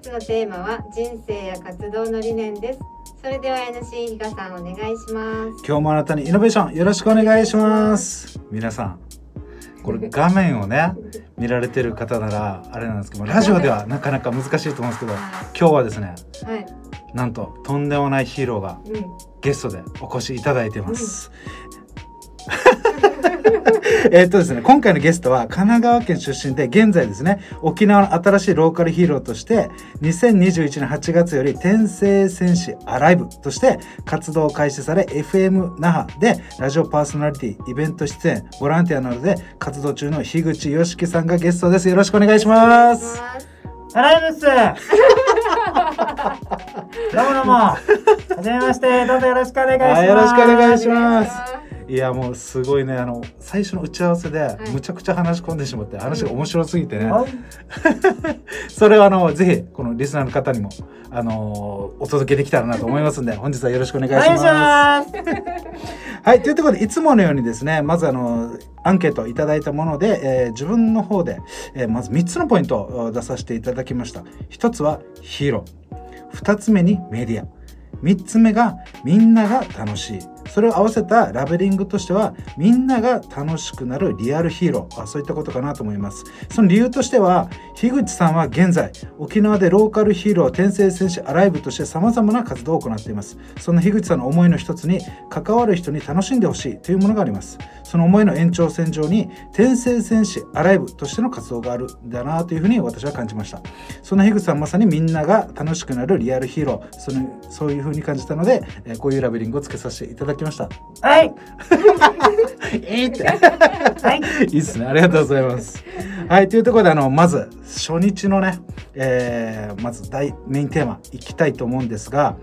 日のテーマは人生や活動の理念です。それでは NC ひかさんお願いします。今日もあなたにイノベーションよろしくお願いします。皆さんこれ画面をね見られてる方ならあれなんですけどラジオではなかなか難しいと思うんですけど今日はですねはい、なんととんでもないヒーローがうん、ゲストでお越しいただいてます。えっとですね今回のゲストは神奈川県出身で現在ですね沖縄の新しいローカルヒーローとして2021年8月より天聖戦士アライブとして活動を開始され FM 那覇でラジオパーソナリティイベント出演ボランティアなどで活動中の樋口よしきさんがゲストです。よろしくお願いします。アライブっす。どうもどうも。はじめまして。どうぞよろしくお願いします。はいよろしくお願いしますいやもうすごいね。あの最初の打ち合わせでい。むちゃくちゃ話し込んでしまって話が面白すぎてね、はい。それをあのぜひこのリスナーの方にもあのお届けできたらなと思いますんで本日はよろしくお願い。します。はい。というところでいつものようにですねまずあのアンケートをいただいたもので、えー自分の方で、えーまず3つのポイントを出させていただきました。1つはヒーロー。2つ目にメディア。3つ目がみんなが楽しいそれを合わせたラベリングとしてはみんなが楽しくなるリアルヒーロー。あそういったことかなと思います。その理由としては樋口さんは現在沖縄でローカルヒーロー転生戦士アライブとしてさまざまな活動を行っています。その樋口さんの思いの一つに関わる人に楽しんでほしいというものがあります。その思いの延長線上に転生戦士アライブとしての活動があるんだなというふうに私は感じました。その樋口さんまさにみんなが楽しくなるリアルヒーロー。そのそういうふうに感じたので、こういうラベリングをつけさせていただきましたはい いいってはいいいですね。ありがとうございます。はい、というところで、あの、まず、初日のね、えーまず大、メインテーマ、いきたいと思うんですが、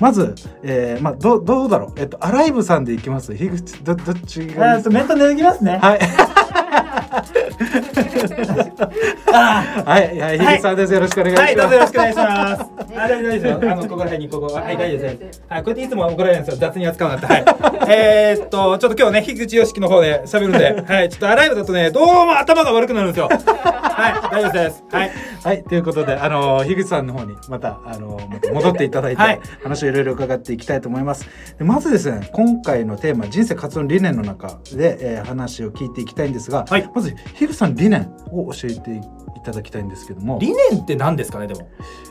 まず、えーまあ、どう、どうだろう。えっと、アライブさんでいきます？樋口、ど、どっちがいいですか？えっとメント脱ぎますねはい。あはい、はい、樋口さんです。よろしくお願いします。はいどうぞよろしくお願いします。あ大丈夫です。よあのここら辺にここ。はい大丈夫ですはいこうやっていつも怒られるんですよ。雑に扱うなってはい。えーっとちょっと今日ね樋口よしきの方で喋るんで。はいちょっとアライブだとねどうも頭が悪くなるんですよ。はい大丈夫です。はい。はい、ということで、あの、樋口さんの方にまた、あの、戻っていただいて、はい。話をいろいろ伺っていきたいと思います。でまずですね、今回のテーマ、人生活動の理念の中で、えー話を聞いていきたいんですが、はい。まず、樋口さんの理念を教えていただきたいんですけども、理念って何ですかねでも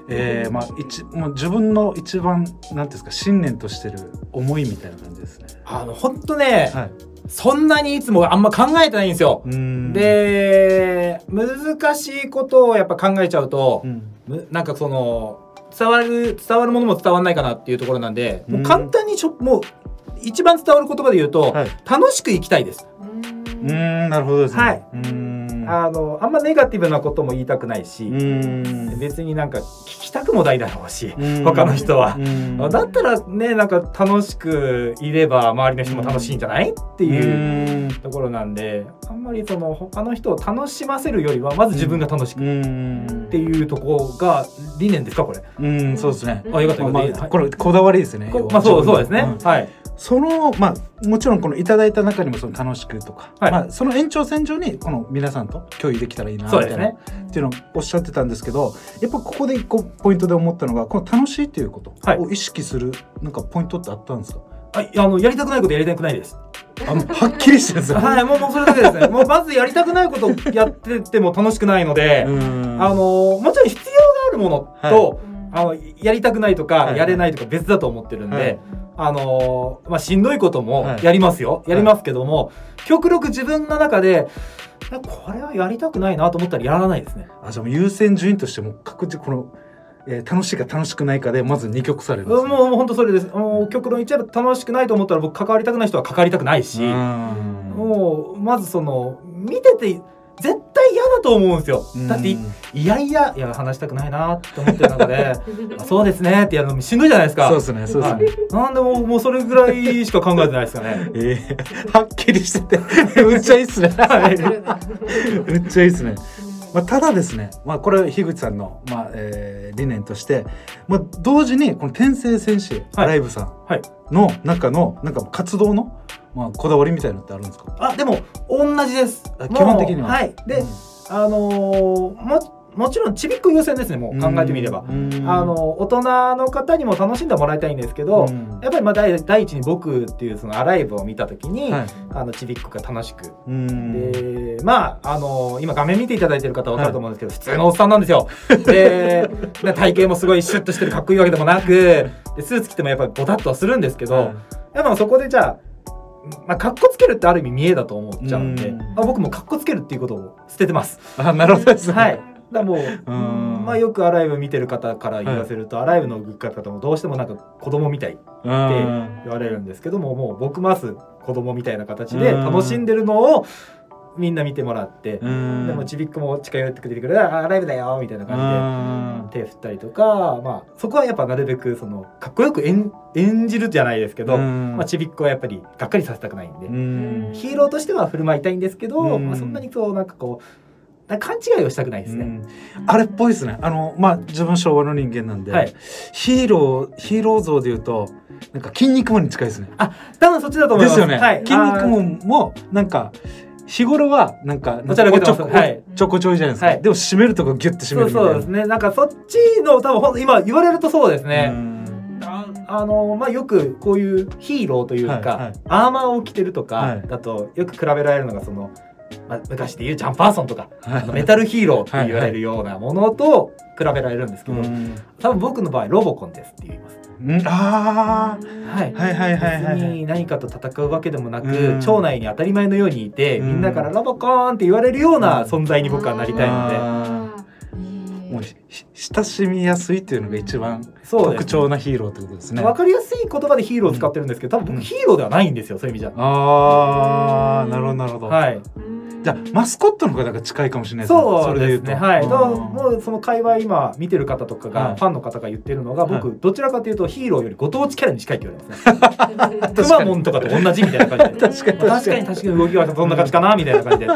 えーまあ、一もう自分の一番、なんていうんですか、信念としてる思いみたいな感じですね。あの本当ね、はい。そんなにいつもあんま考えてないんですよで難しいことをやっぱ考えちゃうとう、ん、むなんかその伝わる伝わるものも伝わらないかなっていうところなんで、もう簡単にしょもう一番伝わる言葉で言うと、はい。楽しく生きたいです。うーん、なるほどですね。はい。あのあんまネガティブなことも言いたくないし。別になんか聞きたくもないだろうし、うん他の人はう。んだったらねなんか楽しくいれば周りの人も楽しいんじゃないっていううところなんであんまりその他の人を楽しませるよりはまず自分が楽しくっんていうところが理念ですかこれ？うんそうですねうんあよかったよかまあった。はいこれこだわりですねこまあそうそうですね。んはい。そのまあもちろんこのいただいた中にもその楽しくとか、はいまあその延長線上にこの皆さんと共有できたらいいなみたいな、ね。っていうのをおっしゃってたんですけどやっぱここで一個ポイントで思ったのがこの楽しいっていうことはいを意識するなんかポイントってあったんですか、はいあのやりたくないことやりたくないです。あもうはっきりしてるんですよ。はいもうもうそれだけですね。もうまずやりたくないことやってても楽しくないので、うんあのもちろん必要があるものと、あのやりたくないとか、はいやれないとか別だと思ってるんで、はいあのまあしんどいこともはい。やりますよ、い。やりますけども、極力自分の中でこれはやりたくないなと思ったらやらないですね。あじゃあもう優先順位としても確実にこの、えー楽しいか楽しくないかでまず二曲されるんですね。もうもう本当それです。もう極論言っちゃえば楽しくないと思ったら僕関わりたくない人は関わりたくないし、うん。もうまずその見てて絶対嫌だと思うんですよ。だっていいやいやいや話したくないなって思ってる中で あそうですねってやるのしんどいじゃないですか。そうですねそうですね、はい。なんでもうもうそれぐらいしか考えてないですかね。えー、はっきりしてて。めっちゃいいっすね。めっちゃいいっすね、まあ、ただですね、まあ、これ樋口さんの、まあえー理念として、まあ、同時にこの天聖戦士アライブさはい。んの中のなんか活動の、まあ、こだわりみたいなのってあるんですか？あでも同じです。あ。基本的には。はい。で、うん。あのーももちろんちびっこ優先ですねもう考えてみれば。うんあの大人の方にも楽しんでもらいたいんですけど、うんやっぱりまあ第第一に僕っていうそのアライブを見た時に、はいあのちびっこが楽しくうんでまああの今画面見ていただいてる方は分かると思うんですけど、普通のおっさんなんですよ。でで体型もすごいシュッとしてるかっこいいわけでもなくでスーツ着てもやっぱりボタッとはするんですけど、はいやっぱそこでじゃあ。まあ、かっこつけるってある意味見えだと思っちゃうんで、うんまあ、僕もかっこつけるっていうことを捨ててます。あなるほどですねはい。だもう、ん。まあよくアライブ見てる方から言わせると、アライブの動き方もどうしてもなんか子供みたいってうん。言われるんですけども、もう僕ます子供みたいな形で楽しんでるのをみんな見てもらって、うん。でもちびっこも近寄ってくれてくれあアライブだよみたいな感じで手振ったりとか、まあそこはやっぱなるべくそのかっこよく演演じるじゃないですけど、うん。まあちびっこはやっぱりがっかりさせたくないんで、うん。ヒーローとしては振る舞いたいんですけど、うん。まあそんなにそうなんかこう勘違いをしたくないですね。うん。あれっぽいですね。あのまあ自分昭和の人間なんで、はい。ヒーローヒーロー像でいうとなんか筋肉マンに近いですね。多分そっちだと思います。す。でよね、はい、筋肉マンもなんか日頃はなんかおちょこはい。ちょこちょいじゃないですか、はい。でも締めるとこギュッて締めるそうですね。なんかそっちの多分今言われるとそうですね。うん。ああのまあよくこういうヒーローというか、はいはい。アーマーを着てるとか、はい。だとよく比べられるのがその、まあ、昔でいうジャンパーソンとか、メタルヒーローって言われるようなものと比べられるんですけど、うん。多分僕の場合ロボコンですって言います。うん。あはい。ーはいはいはいはい別はい。に何かと戦うわけでもなく、うん。町内に当たり前のようにいて、うん。みんなからロボコーンって言われるような存在に僕はなりたいので、あもう親しみやすいっていうのが一番特徴なヒーローってことですね。わかりやすい言葉でヒーローを使ってるんですけど、多分うん僕ヒーローではないんですよ、そういう意味じゃ。ああなるほどなるほど、はい。じゃあマスコットの方が近いかもしれないそうれ言とですね。はい。もうその界隈今見てる方とかが、はいファンの方が言ってるのが、は僕どちらかというとヒーローよりご当地キャラに近いって言われますね。くまモンとかと同じみたいな感じで。確かに確かに確かに動きはそんな感じかなみたいな感じで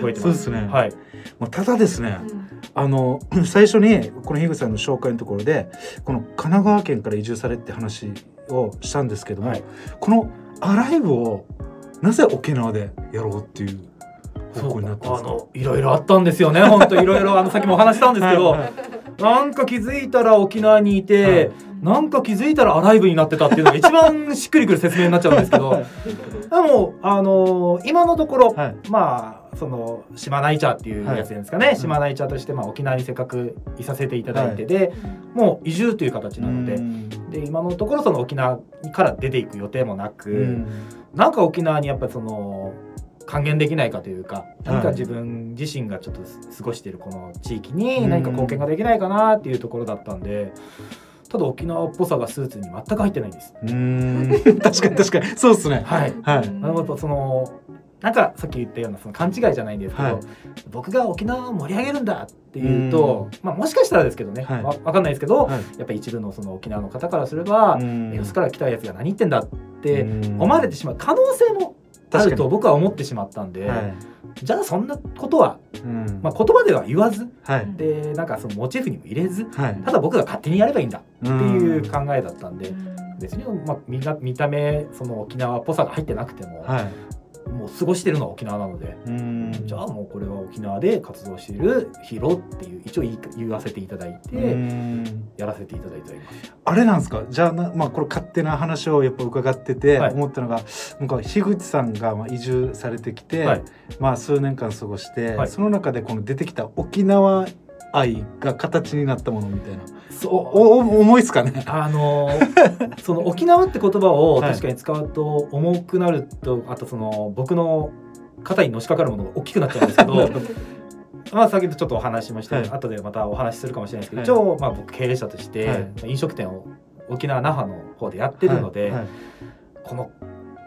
動いてます。そうですね、はい。もうただですねあの 最初にこの樋口さんの紹介のところでこの神奈川県から移住されって話をしたんですけども、はいこのアライブをなぜ沖縄でやろうっていう方向になっか？あのいろいろあったんですよね。本当いろいろあのさっきもお話ししたんですけど、はいはい。なんか気づいたら沖縄にいて、はい。なんか気づいたらアライブになってたっていうのが一番しっくりくる説明になっちゃうんですけど、でもあのー今のところ、はい。まあその島内茶っていうやつですかね、島内茶としてまあ沖縄にせっかくいさせていただいてで、もう移住という形なので。うん。で今のところその沖縄から出ていく予定もなく、うん。なんか沖縄にやっぱりその還元できないかというか何か自分自身がちょっと過ごしているこの地域に何か貢献ができないかなっていうところだったんでただ沖縄っぽさがスーツに全く入ってないんです。うん確かに確かにそうですねはいはいなるほどそのなんかさっき言ったようなその勘違いじゃないんですけど、はい僕が沖縄を盛り上げるんだっていうと、まあ、もしかしたらですけどね、はいわかんないですけど、はいやっぱり一部のその沖縄の方からすれば、よそから来たやつが何言ってんだって思われてしまう可能性もあると僕は思ってしまったんで、はい。じゃあそんなことは、うん。まあ、言葉では言わずはい。でなんかそのモチーフにも入れずはい。ただ僕が勝手にやればいいんだっていううん考えだったんで、別に、まあ、見が見た目その沖縄っぽさが入ってなくても、はいもう過ごしてるのは沖縄なので。うん。じゃあもうこれは沖縄で活動しているヒーローっていう一応言わせていただいて、うん。やらせていただいております。あれなんですか？じゃあな、まあ、これ勝手な話をやっぱ伺っててはい。思ったのが、なんか樋口さんがまあ移住されてきて、はい。まあ、数年間過ごして、はい。その中でこの出てきた沖縄愛が形になったものみたいな。そう。おお重いですかね。あのー その沖縄って言葉をはい。確かに使うと重くなると、あとその僕の肩にのしかかるものが大きくなっちゃうんですけど まあ先ほどちょっとお話ししましたはい。後でまたお話しするかもしれないですけど、はい。一応まあ僕経営者として、飲食店を沖縄那覇の方でやってるので、はい。はい。この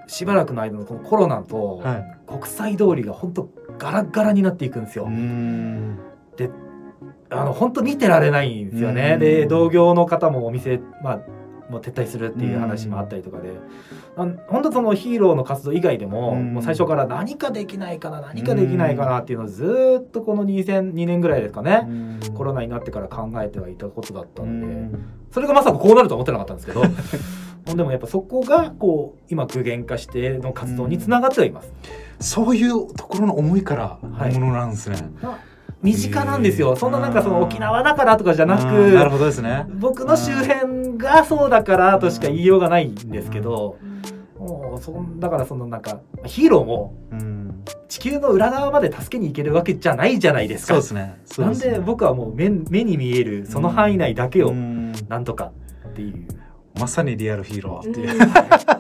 しばらくの間のこのコロナとはい。国際通りが本当ガラッガラになっていくんですよ。うんあの本当見てられないんですよね。うん。で同業の方もお店まあもう撤退するっていう話もあったりとかで、あの本当そのヒーローの活動以外でも、うん。もう最初から何かできないかな何かできないかなっていうのをずーっとこの2002年ぐらいですかね、コロナになってから考えてはいたことだったうので、ん。それがまさかこうなるとは思ってなかったんですけど。でもやっぱそこがこう今具現化しての活動につながってはいます。そういうところの思いからはいものなんですね。身近なんですよ。そんななんかその沖縄だからとかじゃなうん。なるくほどですね。僕の周辺がそうだからとしか言いようがないんですけどもうそんだからそのなんかヒーローもうん。地球の裏側まで助けに行けるわけじゃないじゃないですか。そうですね。そうなんで僕はもう目目に見えるその範囲内だけをうん。なんとかっていう。まさにリアルヒーローっていう、うん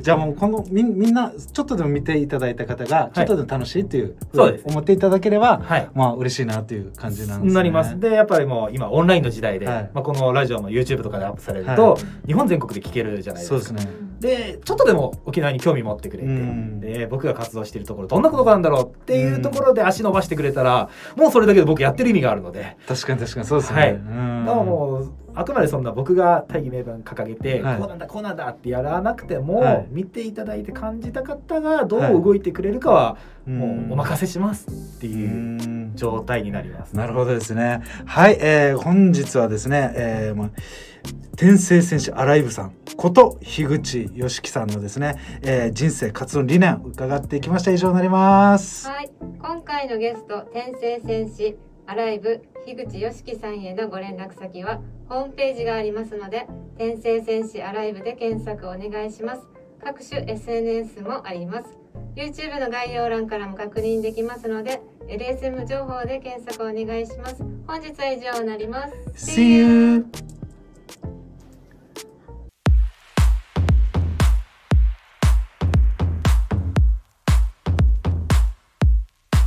じゃあもうこのみみんなちょっとでも見ていただいた方がちょっとでも楽しいっていう、そうです。思っていただければはい。まあ嬉しいなっていう感じなんですね。なります。でやっぱりもう今オンラインの時代で、はい。まあ、このラジオも YouTube とかでアップされると、は日本全国で聞けるじゃないですか。そうですね。でちょっとでも沖縄に興味持ってくれて、うん。で僕が活動しているところどんなことなんだろうっていうところで足伸ばしてくれたら、もうそれだけで僕やってる意味があるので、確かに確かにそうですね。はい。あくまでそんな僕が大義名分掲げて、はい。こうなんだこうなんだってやらなくても、はい見ていただいて感じた方がどう動いてくれるかは、うんもうお任せしますっていううん状態になります。なるほどですね。はい、えー、本日はですね、えーまあ、天聖戦士アライブさんこと樋口良樹さんのですね、えー、人生活動理念伺っていきました以上になります。はい、今回のゲスト天聖戦士アライブ樋口良樹さんへのご連絡先はホームページがありますので天聖戦士アライブで検索お願いします。各種 SNS もあります。YouTube の概要欄からも確認できますので LSM 情報で検索お願いします。本日は以上になります。See you!